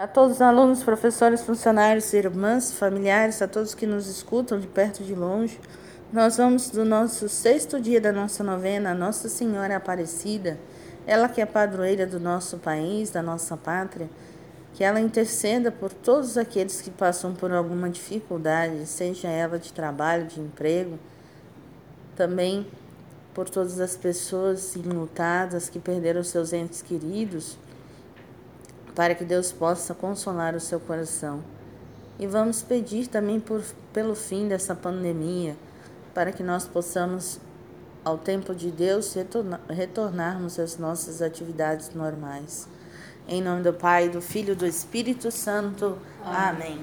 A todos os alunos, professores, funcionários, irmãs, familiares, a todos que nos escutam de perto e de longe, nós vamos do nosso sexto dia da nossa novena, Nossa Senhora Aparecida, ela que é padroeira do nosso país, da nossa pátria, que ela interceda por todos aqueles que passam por alguma dificuldade, seja ela de trabalho, de emprego, também por todas as pessoas enlutadas que perderam seus entes queridos para que Deus possa consolar o seu coração. E vamos pedir também por, pelo fim dessa pandemia, para que nós possamos, ao tempo de Deus, retornar, retornarmos às nossas atividades normais. Em nome do Pai, do Filho e do Espírito Santo. Amém. Amém.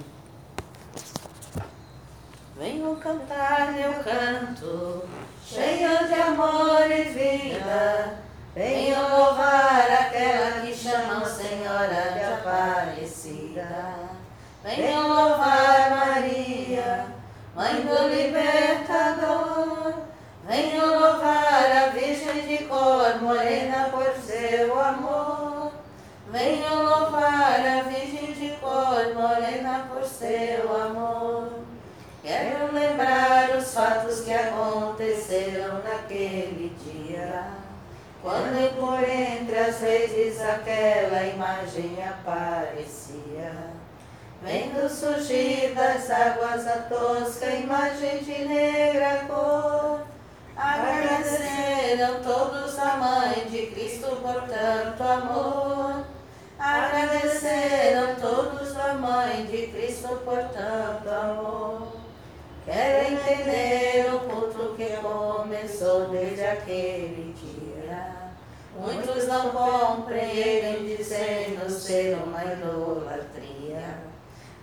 Venho cantar meu canto, cheio de amor e vida Venho louvar aquela que chamam Senhora de Aparecida. Venho louvar Maria, Mãe do Libertador. Venho louvar a Virgem de cor morena por seu amor. Venho quando por entre as redes aquela imagem aparecia, vendo surgir das águas a tosca imagem de negra cor, agradeceram todos a mãe de Cristo por tanto amor. Agradeceram todos a mãe de Cristo por tanto amor. Quero entender o culto que começou desde aquele dia compreendem, dizendo ser uma idolatria.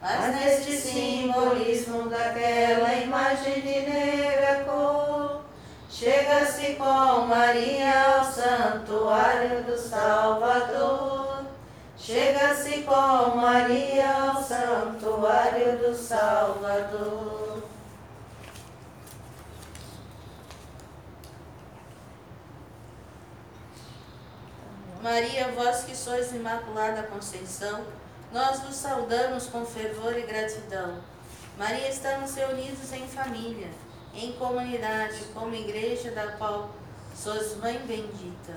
Mas neste simbolismo daquela imagem de negra cor, chega-se com Maria ao santuário do Salvador. Chega-se com Maria ao santuário do Salvador. Maria, vós que sois Imaculada Conceição, nós vos saudamos com fervor e gratidão. Maria, estamos reunidos em família, em comunidade, como igreja da qual sois mãe bendita.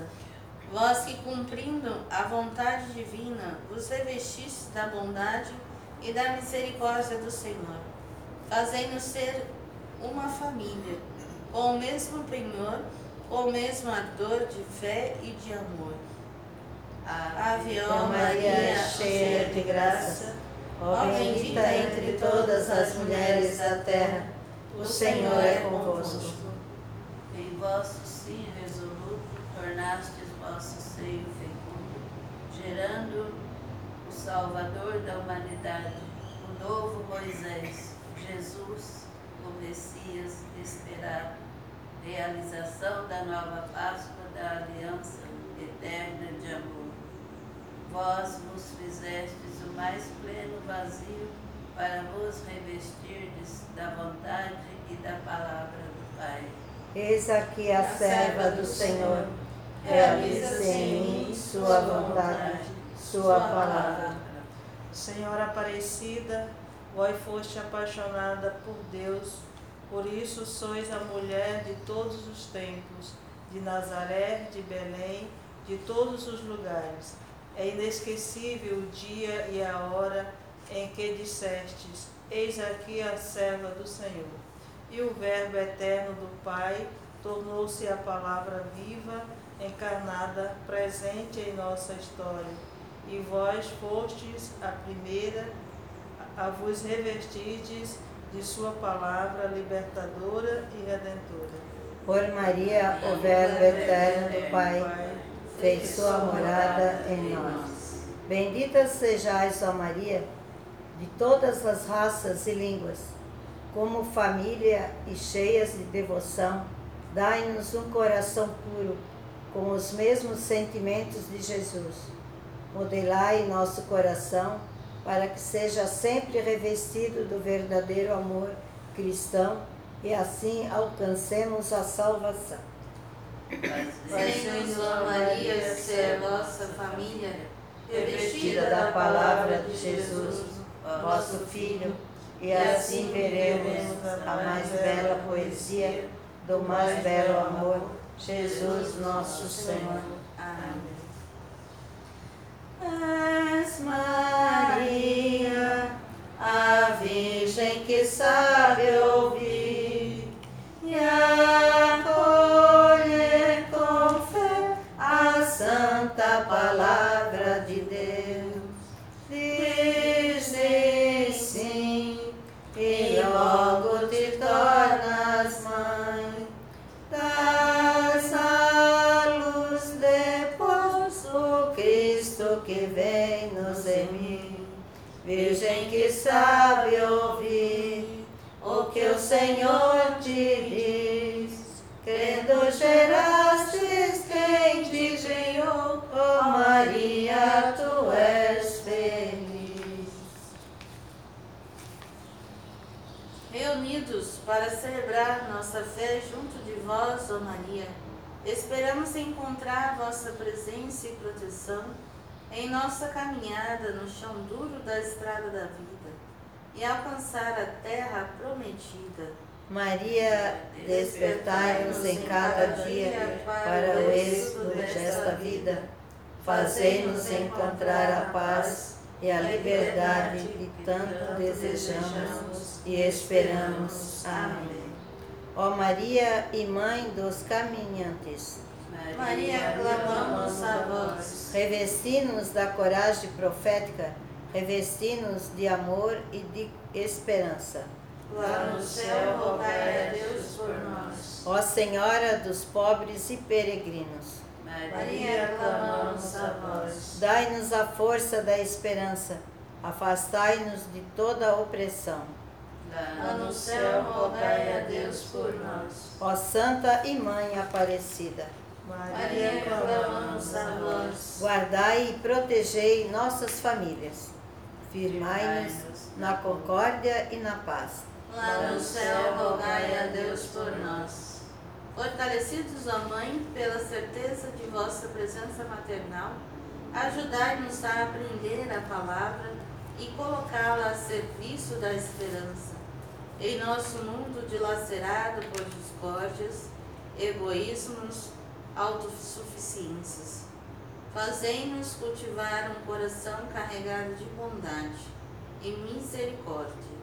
Vós que, cumprindo a vontade divina, vos revestistes da bondade e da misericórdia do Senhor, fazendo ser uma família, com o mesmo penhor, com o mesmo ardor de fé e de amor Ave, ó Maria, cheia de graça, ó bendita entre todas as mulheres da terra, o Senhor é convosco. Em vosso sim resoluto, tornastes vosso seio fecundo, gerando o Salvador da humanidade, o novo Moisés, Jesus, o Messias esperado, realização da nova Páscoa da aliança eterna de amor vós vos fizestes o mais pleno vazio para vos revestirdes da vontade e da palavra do Pai. Eis aqui a, a serva do Senhor, realiza-se em mim sua vontade, sua palavra. Senhora Aparecida, vós foste apaixonada por Deus, por isso sois a mulher de todos os tempos, de Nazaré, de Belém, de todos os lugares é inesquecível o dia e a hora em que dissestes: Eis aqui a serva do Senhor. E o Verbo eterno do Pai tornou-se a palavra viva, encarnada, presente em nossa história. E vós fostes a primeira a vos revestirdes de Sua palavra libertadora e redentora. Por Maria, o Verbo eterno do Pai fez sua morada em nós. Bendita sejais, ó Maria, de todas as raças e línguas, como família e cheias de devoção, dai-nos um coração puro, com os mesmos sentimentos de Jesus. Modelai nosso coração para que seja sempre revestido do verdadeiro amor cristão e assim alcancemos a salvação. Ó Maria, ser nossa família, revestida da palavra de Jesus, vosso Filho, e assim veremos a mais bela poesia do mais belo amor, Jesus nosso Senhor. Amém. És Virgem que sabe ouvir o que o Senhor te diz. Crendo gerastes quem te gerou, ó Maria, tu és feliz. Reunidos para celebrar nossa fé junto de vós, ó Maria, esperamos encontrar vossa presença e proteção em nossa caminhada no chão duro da estrada da vida e alcançar a terra prometida. Maria, despertai-nos em cada dia para o êxito desta vida. Fazei-nos encontrar a paz e a liberdade que tanto desejamos e esperamos. Amém. Ó Maria e Mãe dos caminhantes, Maria, clamamos a vós. revesti-nos da coragem profética, revesti-nos de amor e de esperança. Lá no céu, rogai a Deus por nós. Ó Senhora dos pobres e peregrinos, Maria, clamamos a vós. dai-nos a força da esperança, afastai-nos de toda a opressão. Lá no céu, rogai a Deus por nós. Ó Santa e Mãe Aparecida, Maria, clamamos a vós. guardai e protegei nossas famílias, firmai-nos na concórdia e na paz. Lá no céu, rogai a Deus por nós. Fortalecidos, ó Mãe, pela certeza de vossa presença maternal, ajudai-nos a aprender a palavra e colocá-la a serviço da esperança. Em nosso mundo dilacerado por discórdias, egoísmos, autossuficiências, fazei-nos cultivar um coração carregado de bondade e misericórdia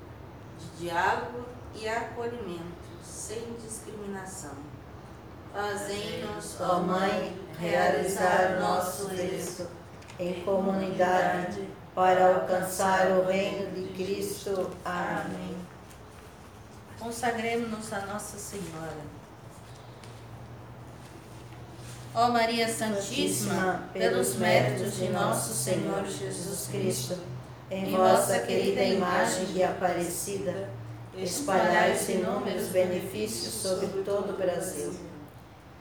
de diálogo e acolhimento, sem discriminação. Fazei-nos, Ó Mãe, realizar nosso êxito em comunidade para alcançar o reino de Cristo. Amém. Consagremos-nos a Nossa Senhora. Ó Maria Santíssima, pelos méritos de nosso Senhor Jesus Cristo, em vossa querida imagem de Aparecida, espalhai-se inúmeros benefícios sobre todo o Brasil.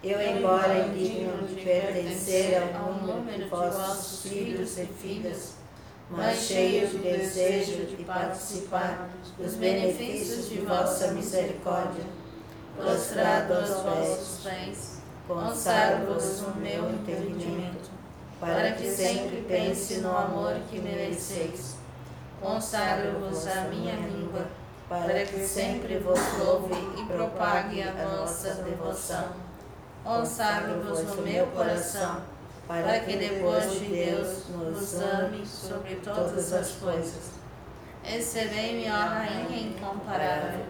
Eu, embora indigno de pertencer ao número de vossos filhos e filhas, mas cheio de desejo de participar dos benefícios de vossa misericórdia, prostrado aos vossos pés, consagro-vos o meu entendimento, para que sempre pense no amor que mereceis. Consagro-vos a minha língua, para que sempre vos louve e propague a vossa devoção. Consagro-vos no meu coração, para que depois de Deus nos ame sobre todas as coisas. Recebei-me, ó Rainha incomparável,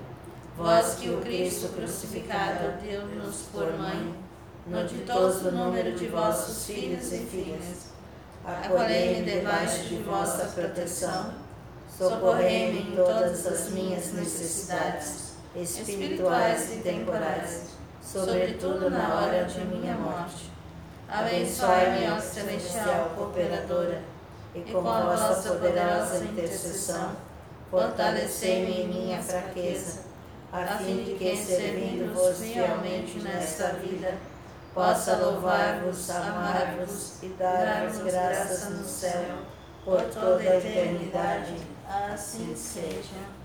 vós que o Cristo crucificado deu-nos por mãe, no ditoso número de vossos filhos e filhas. Acolhei-me debaixo de vossa proteção, socorrei-me em todas as minhas necessidades, espirituais e temporais, sobretudo na hora de minha morte. Abençoai-me, ó celestial cooperadora, e com vossa poderosa intercessão, fortalecei-me em minha fraqueza, a fim de que, servindo-vos fielmente nesta vida, possa louvar-vos, amar-vos e dar-vos graças no céu por toda a eternidade. Assim seja.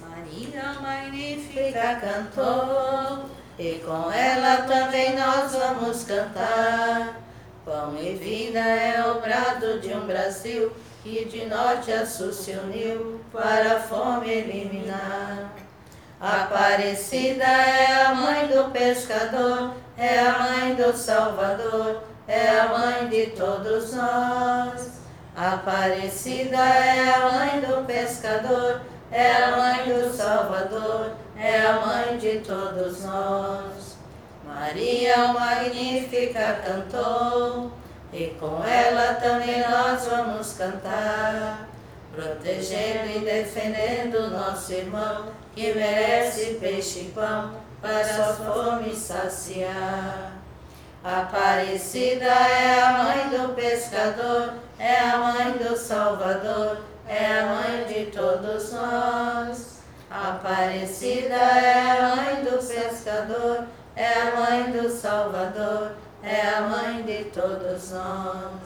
Maria Magnífica cantou, e com ela também nós vamos cantar. Pão e vida é o brado de um Brasil que de norte a sul se uniu para a fome eliminar. Aparecida é a mãe do pescador, é a mãe do Salvador, é a mãe de todos nós. Aparecida é a mãe do pescador, é a mãe do Salvador, é a mãe de todos nós. Maria Magnífica cantou, e com ela também nós vamos cantar, protegendo e defendendo nosso irmão, que merece peixe e pão para sua fome saciar. Aparecida é a mãe do pescador, é a mãe do Salvador, é a mãe de todos nós. Aparecida é a mãe do pescador, é a mãe do Salvador, é a mãe de todos nós.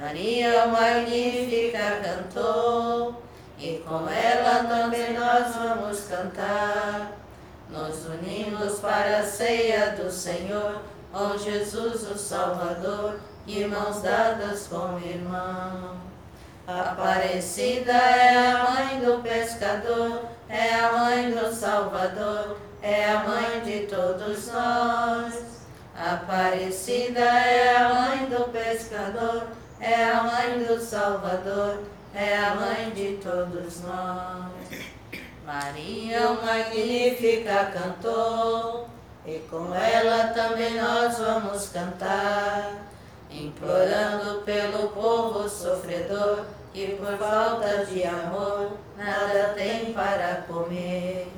Maria Magnífica cantou, e com ela também nós vamos cantar. Nos unimos para a ceia do Senhor, ó Jesus o Salvador, e mãos dadas com irmão. Aparecida é a mãe do pescador, é a mãe do Salvador, é a mãe de todos nós. Aparecida é a mãe do pescador, é a mãe do Salvador, é a mãe de todos nós. Maria Magnífica cantou, e com ela também nós vamos cantar, implorando pelo povo sofredor, que por falta de amor nada tem para comer.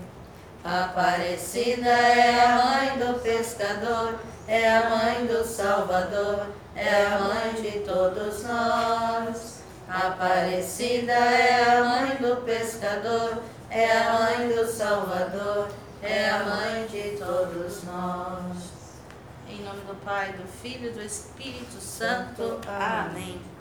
Aparecida é a mãe do pescador, é a mãe do Salvador, é a mãe de todos nós. Aparecida é a mãe do pescador, é a mãe do Salvador, é a mãe de todos nós. Em nome do Pai, do Filho e do Espírito Santo. Amém.